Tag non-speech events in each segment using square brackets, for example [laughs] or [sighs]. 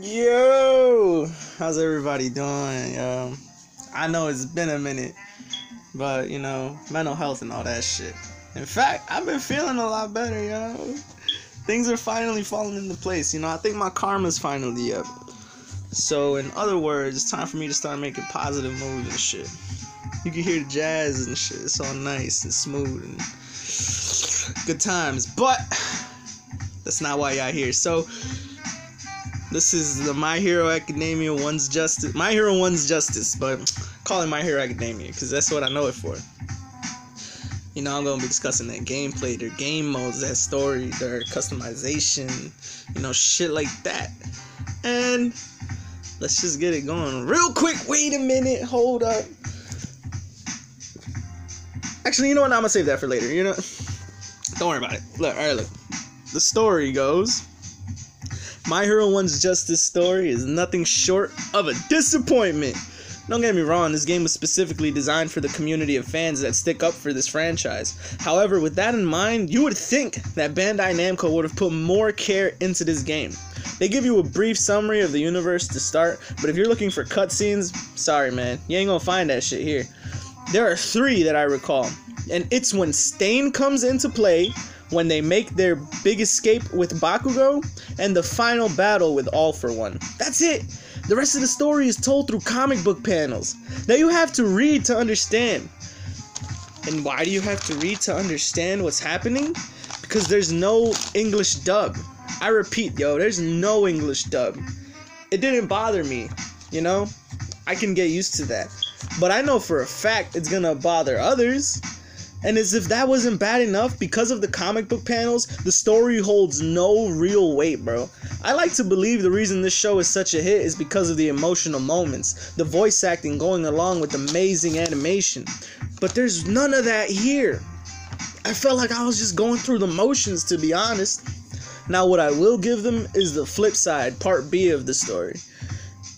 Yo, how's everybody doing? Um, I know it's been a minute, but you know, mental health and all that shit. In fact, I've been feeling a lot better, yo. Things are finally falling into place. You know, I think my karma's finally up. So, in other words, it's time for me to start making positive moves and shit. You can hear the jazz and shit. It's all nice and smooth and good times. But that's not why y'all here. So this is the My Hero Academia One's Justice. My Hero One's Justice, but call it My Hero Academia because that's what I know it for. You know, I'm gonna be discussing that gameplay, their game modes, that story, their customization, you know, shit like that. And let's just get it going real quick. Wait a minute, hold up. Actually, you know what? I'm gonna save that for later. You know, [laughs] don't worry about it. Look, all right, look. The story goes. My Hero One's Justice story is nothing short of a disappointment. Don't get me wrong, this game was specifically designed for the community of fans that stick up for this franchise. However, with that in mind, you would think that Bandai Namco would have put more care into this game. They give you a brief summary of the universe to start, but if you're looking for cutscenes, sorry man, you ain't gonna find that shit here. There are three that I recall, and it's when Stain comes into play, when they make their big escape with Bakugo, and the final battle with All for One. That's it. The rest of the story is told through comic book panels that you have to read to understand. And why do you have to read to understand what's happening? Because there's no English dub. I repeat, yo, there's no English dub. It didn't bother me, you know? I can get used to that. But I know for a fact it's gonna bother others. And as if that wasn't bad enough, because of the comic book panels, the story holds no real weight, bro. I like to believe the reason this show is such a hit is because of the emotional moments, the voice acting going along with amazing animation. But there's none of that here. I felt like I was just going through the motions, to be honest. Now, what I will give them is the flip side, part B of the story.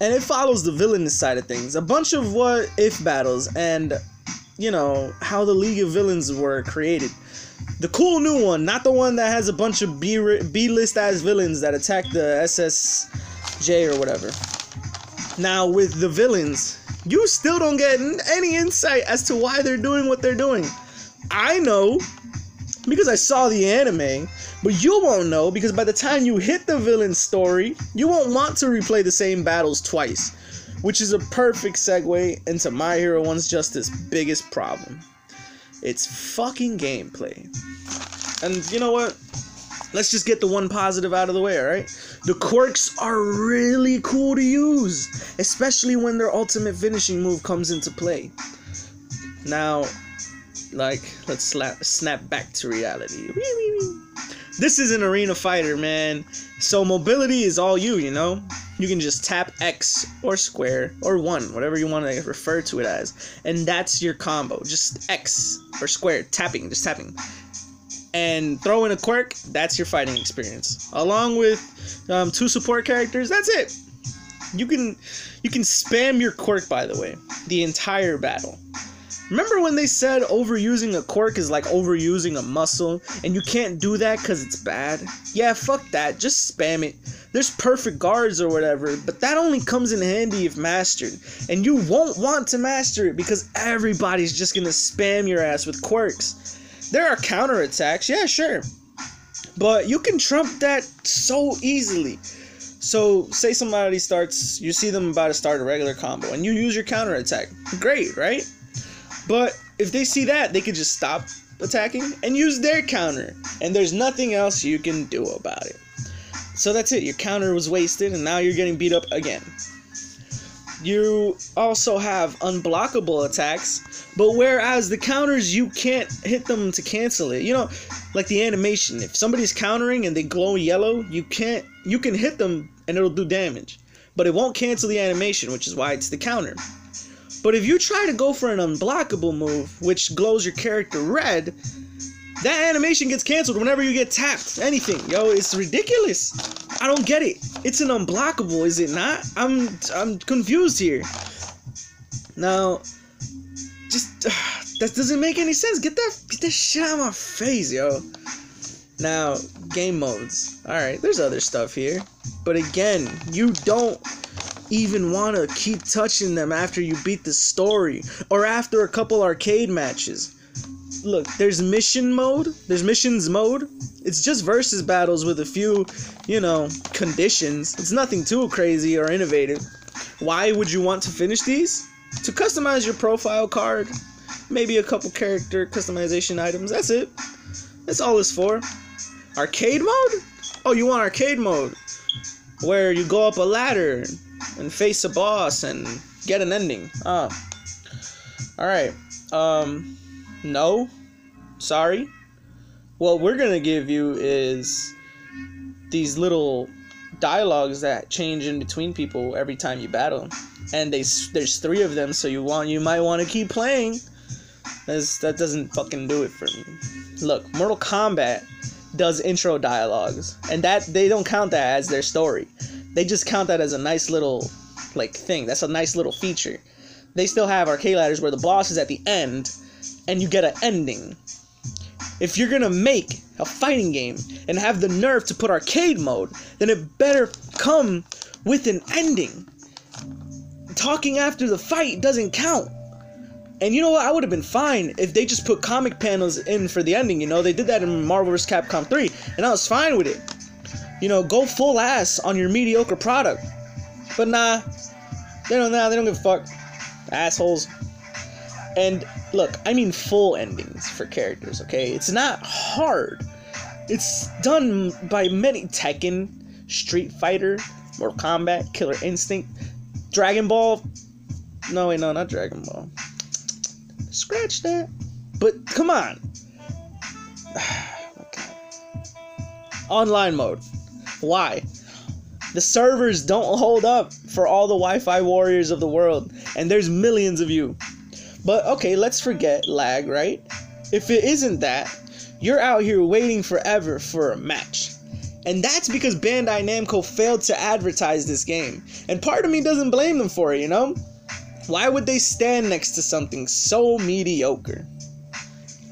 And it follows the villainous side of things. A bunch of what if battles and you know, how the League of Villains were created. The cool new one, not the one that has a bunch of B B list as villains that attack the SSJ or whatever. Now with the villains, you still don't get any insight as to why they're doing what they're doing. I know because I saw the anime, but you won't know because by the time you hit the villain story, you won't want to replay the same battles twice which is a perfect segue into My Hero One's Justice biggest problem. It's fucking gameplay. And you know what? Let's just get the one positive out of the way, alright? The quirks are really cool to use, especially when their ultimate finishing move comes into play. Now, like, let's slap, snap back to reality. This is an arena fighter, man. So mobility is all you, you know? You can just tap X or square or 1, whatever you want to refer to it as. And that's your combo. Just X or square, tapping, just tapping. And throw in a quirk, that's your fighting experience. Along with um, two support characters, that's it. You can you can spam your quirk by the way, the entire battle. Remember when they said overusing a quirk is like overusing a muscle and you can't do that because it's bad? Yeah, fuck that. Just spam it. There's perfect guards or whatever, but that only comes in handy if mastered. And you won't want to master it because everybody's just gonna spam your ass with quirks. There are counterattacks, yeah, sure. But you can trump that so easily. So, say somebody starts, you see them about to start a regular combo, and you use your counterattack. Great, right? But if they see that, they could just stop attacking and use their counter, and there's nothing else you can do about it. So that's it, your counter was wasted, and now you're getting beat up again. You also have unblockable attacks, but whereas the counters you can't hit them to cancel it. You know, like the animation. If somebody's countering and they glow yellow, you can't you can hit them and it'll do damage. But it won't cancel the animation, which is why it's the counter. But if you try to go for an unblockable move, which glows your character red, that animation gets canceled whenever you get tapped. Anything, yo, it's ridiculous. I don't get it. It's an unblockable, is it not? I'm I'm confused here. Now, just uh, [sighs] that doesn't make any sense. Get that get that shit out of my face, yo. Now, game modes. Alright, there's other stuff here. But again, you don't even want to keep touching them after you beat the story or after a couple arcade matches. Look, there's mission mode, there's missions mode. It's just versus battles with a few, you know, conditions. It's nothing too crazy or innovative. Why would you want to finish these? To customize your profile card, maybe a couple character customization items. That's it. That's all it's for. Arcade mode? Oh, you want arcade mode? Where you go up a ladder and face a boss and get an ending. Oh. Alright. Um no. Sorry. What we're gonna give you is these little dialogues that change in between people every time you battle. And they, there's three of them, so you want you might want to keep playing. That's, that doesn't fucking do it for me. Look, Mortal Kombat does intro dialogues, and that they don't count that as their story. They just count that as a nice little like thing. That's a nice little feature. They still have arcade ladders where the boss is at the end, and you get an ending. If you're gonna make a fighting game and have the nerve to put arcade mode, then it better come with an ending. Talking after the fight doesn't count. And you know what? I would have been fine if they just put comic panels in for the ending. You know, they did that in Marvel vs. Capcom 3, and I was fine with it. You know, go full ass on your mediocre product. But nah, they don't. Nah, they don't give a fuck. Assholes. And look, I mean full endings for characters. Okay, it's not hard. It's done by many Tekken, Street Fighter, Mortal Kombat, Killer Instinct, Dragon Ball. No, wait, no, not Dragon Ball. Scratch that. But come on. [sighs] Oh Online mode. Why? The servers don't hold up for all the Wi Fi warriors of the world, and there's millions of you. But okay, let's forget lag, right? If it isn't that, you're out here waiting forever for a match. And that's because Bandai Namco failed to advertise this game. And part of me doesn't blame them for it, you know? Why would they stand next to something so mediocre?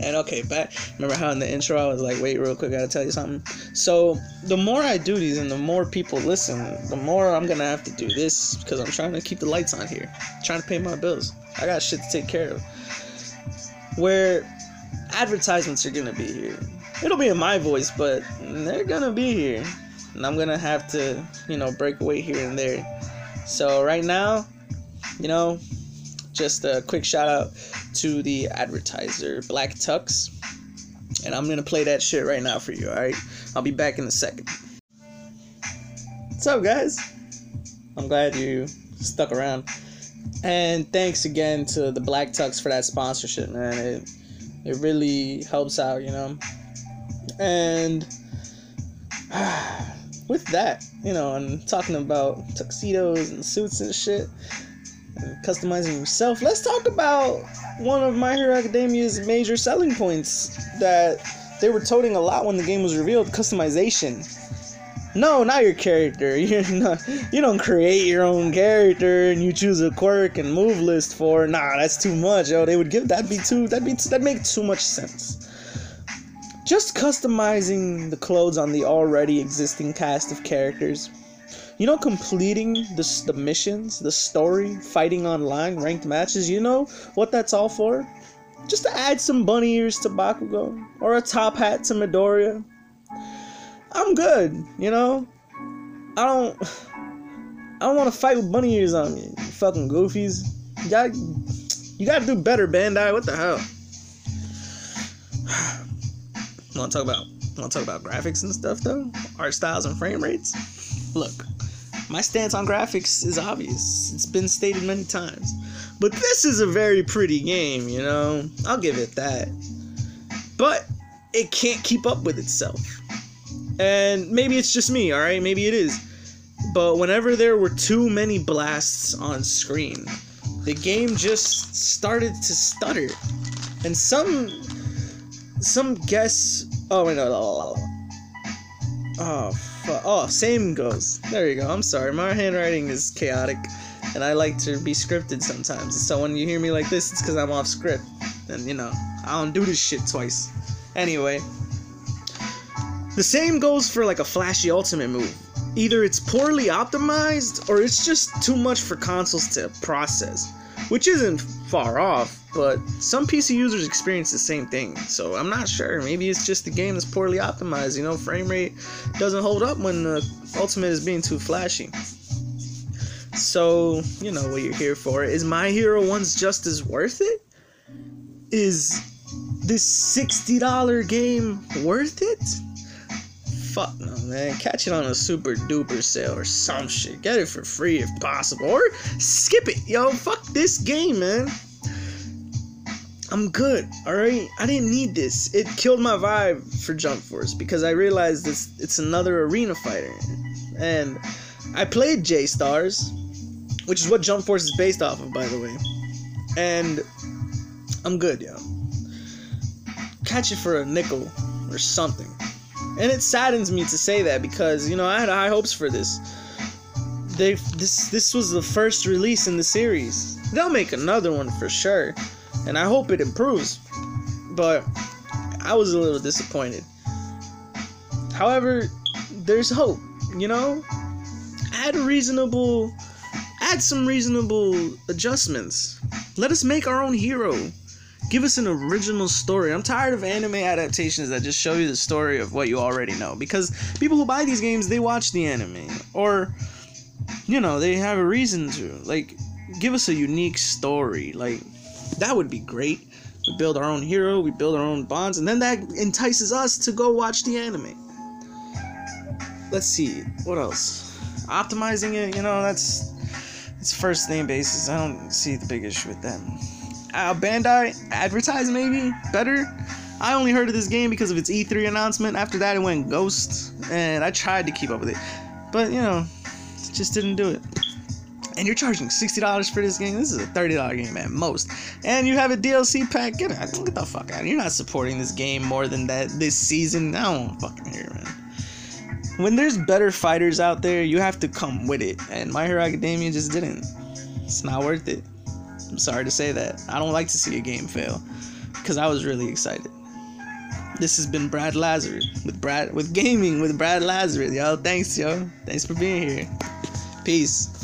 And okay, back. Remember how in the intro I was like, "Wait, real quick, I gotta tell you something." So the more I do these, and the more people listen, the more I'm gonna have to do this because I'm trying to keep the lights on here, I'm trying to pay my bills. I got shit to take care of. Where advertisements are gonna be here. It'll be in my voice, but they're gonna be here, and I'm gonna have to, you know, break away here and there. So right now, you know, just a quick shout out to the advertiser Black Tux. And I'm gonna play that shit right now for you, alright? I'll be back in a second. What's up, guys? I'm glad you stuck around. And thanks again to the Black Tux for that sponsorship, man. It it really helps out, you know. And [sighs] with that, you know, and talking about tuxedos and suits and shit, customizing yourself. Let's talk about one of My Hero Academia's major selling points that they were toting a lot when the game was revealed customization. No, not your character. [laughs] You're not, you don't create your own character and you choose a quirk and move list for. Nah, that's too much. Yo, they would give that'd be too that'd be that make too much sense. Just customizing the clothes on the already existing cast of characters you know, completing the, the missions, the story, fighting online, ranked matches, you know what that's all for? Just to add some bunny ears to Bakugo, or a top hat to Midoriya. I'm good, you know? I don't. I don't want to fight with bunny ears on me, you fucking goofies. You gotta, you gotta do better, Bandai. What the hell? [sighs] want to talk about? Want to talk about graphics and stuff though? Art styles and frame rates? Look, my stance on graphics is obvious. It's been stated many times. But this is a very pretty game, you know? I'll give it that. But it can't keep up with itself. And maybe it's just me, alright? Maybe it is. But whenever there were too many blasts on screen, the game just started to stutter. And some some guess oh wait no, no, oh Oh, same goes. There you go. I'm sorry. My handwriting is chaotic, and I like to be scripted sometimes. So when you hear me like this, it's because I'm off script. And, you know, I don't do this shit twice. Anyway. The same goes for like a flashy ultimate move. Either it's poorly optimized or it's just too much for consoles to process, which isn't far off, but some PC users experience the same thing. So I'm not sure. Maybe it's just the game that's poorly optimized. You know, frame rate doesn't hold up when the ultimate is being too flashy. So, you know what you're here for. Is My Hero One's Justice worth it? Is this $60 game worth it? Fuck no, man. Catch it on a super duper sale or some shit. Get it for free if possible. Or skip it, yo. Fuck this game, man. I'm good, alright? I didn't need this. It killed my vibe for Jump Force because I realized it's, it's another arena fighter. And I played J Stars, which is what Jump Force is based off of, by the way. And I'm good, yo. Catch it for a nickel or something. And it saddens me to say that because you know I had high hopes for this. They this this was the first release in the series. They'll make another one for sure, and I hope it improves. But I was a little disappointed. However, there's hope. You know, add reasonable, add some reasonable adjustments. Let us make our own hero give us an original story. I'm tired of anime adaptations that just show you the story of what you already know because people who buy these games they watch the anime or you know, they have a reason to. Like give us a unique story. Like that would be great. We build our own hero, we build our own bonds and then that entices us to go watch the anime. Let's see. What else? Optimizing it, you know, that's it's first name basis. I don't see the big issue with them uh, Bandai advertise maybe better. I only heard of this game because of its E3 announcement. After that, it went ghost, and I tried to keep up with it, but you know, just didn't do it. And you're charging sixty dollars for this game. This is a thirty dollar game at most, and you have a DLC pack. Get out, get the fuck out. You're not supporting this game more than that this season. I don't fucking hear, man. When there's better fighters out there, you have to come with it, and My Hero Academia just didn't. It's not worth it. I'm sorry to say that. I don't like to see a game fail because I was really excited. This has been Brad Lazarus with Brad with gaming with Brad Lazarus, y'all. Thanks, yo. Thanks for being here. Peace.